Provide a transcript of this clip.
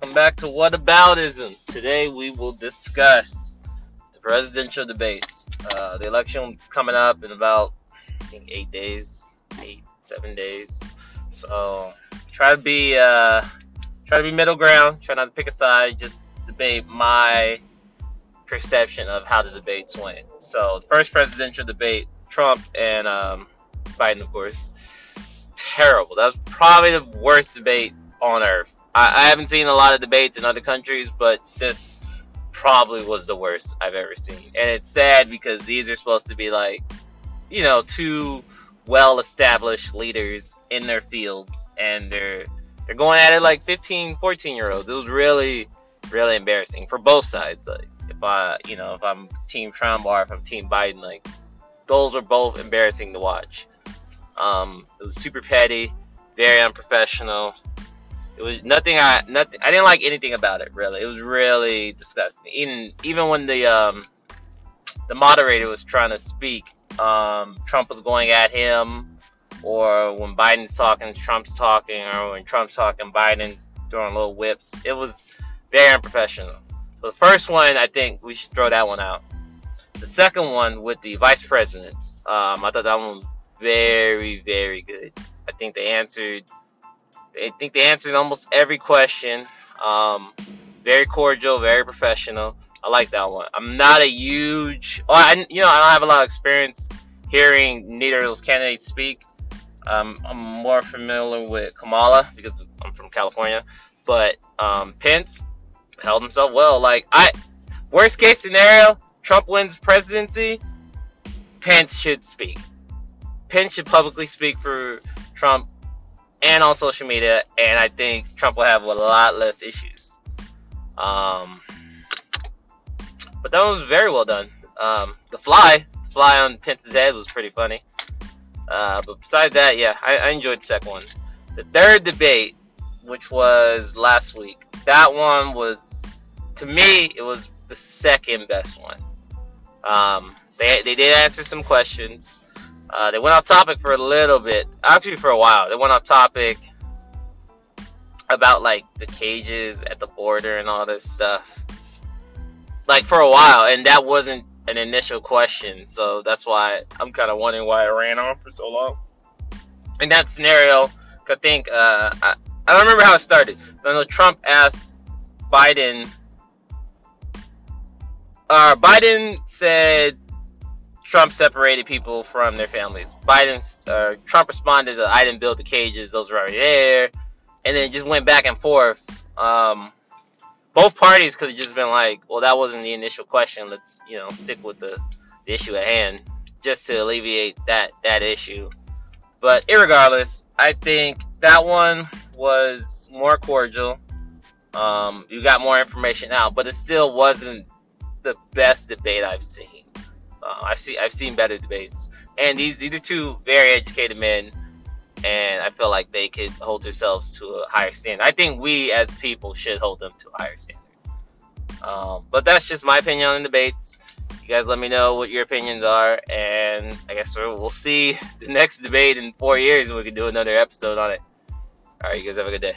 Welcome back to What Aboutism. Today we will discuss the presidential debates. Uh, the election is coming up in about, I think, eight days, eight, seven days. So try to be, uh, try to be middle ground. Try not to pick a side. Just debate my perception of how the debates went. So the first presidential debate, Trump and um, Biden, of course, terrible. That was probably the worst debate on earth. I, I haven't seen a lot of debates in other countries, but this probably was the worst I've ever seen. And it's sad because these are supposed to be like, you know, two well-established leaders in their fields, and they're they're going at it like 15, 14 year olds. It was really, really embarrassing for both sides. Like if I, you know, if I'm Team Trump or if I'm Team Biden, like those are both embarrassing to watch. Um, it was super petty, very unprofessional. It was nothing. I nothing. I didn't like anything about it. Really, it was really disgusting. Even even when the um the moderator was trying to speak, um, Trump was going at him, or when Biden's talking, Trump's talking, or when Trump's talking, Biden's throwing little whips. It was very unprofessional. So the first one, I think we should throw that one out. The second one with the vice presidents, um, I thought that one was very, very good. I think they answered I think they answered almost every question. Um, very cordial, very professional. I like that one. I'm not a huge, well, I, you know, I don't have a lot of experience hearing neither of those candidates speak. Um, I'm more familiar with Kamala because I'm from California, but um, Pence held himself well. Like I, worst case scenario, Trump wins presidency. Pence should speak. Pence should publicly speak for Trump and on social media, and I think Trump will have a lot less issues. Um, but that one was very well done. Um, the fly, the fly on Pence's head was pretty funny. Uh, but besides that, yeah, I, I enjoyed the second one. The third debate, which was last week, that one was, to me, it was the second best one. Um, they, they did answer some questions. Uh, they went off topic for a little bit, actually for a while. They went off topic about like the cages at the border and all this stuff, like for a while, and that wasn't an initial question. So that's why I'm kind of wondering why it ran on for so long. In that scenario, I think uh, I, I don't remember how it started. I know Trump asked Biden. Uh, Biden said Trump separated people from their families. Biden's uh, Trump responded that I didn't build the cages; those were already there, and then just went back and forth. Um, both parties could have just been like, "Well, that wasn't the initial question. Let's you know stick with the, the issue at hand, just to alleviate that that issue." But regardless, I think that one was more cordial. Um, you got more information out, but it still wasn't the best debate I've seen. Uh, I've seen I've seen better debates, and these these are two very educated men, and I feel like they could hold themselves to a higher standard. I think we as people should hold them to a higher standard. Um, but that's just my opinion on debates. You guys let me know what your opinions are, and I guess we'll, we'll see the next debate in four years, and we can do another episode on it. All right, you guys have a good day.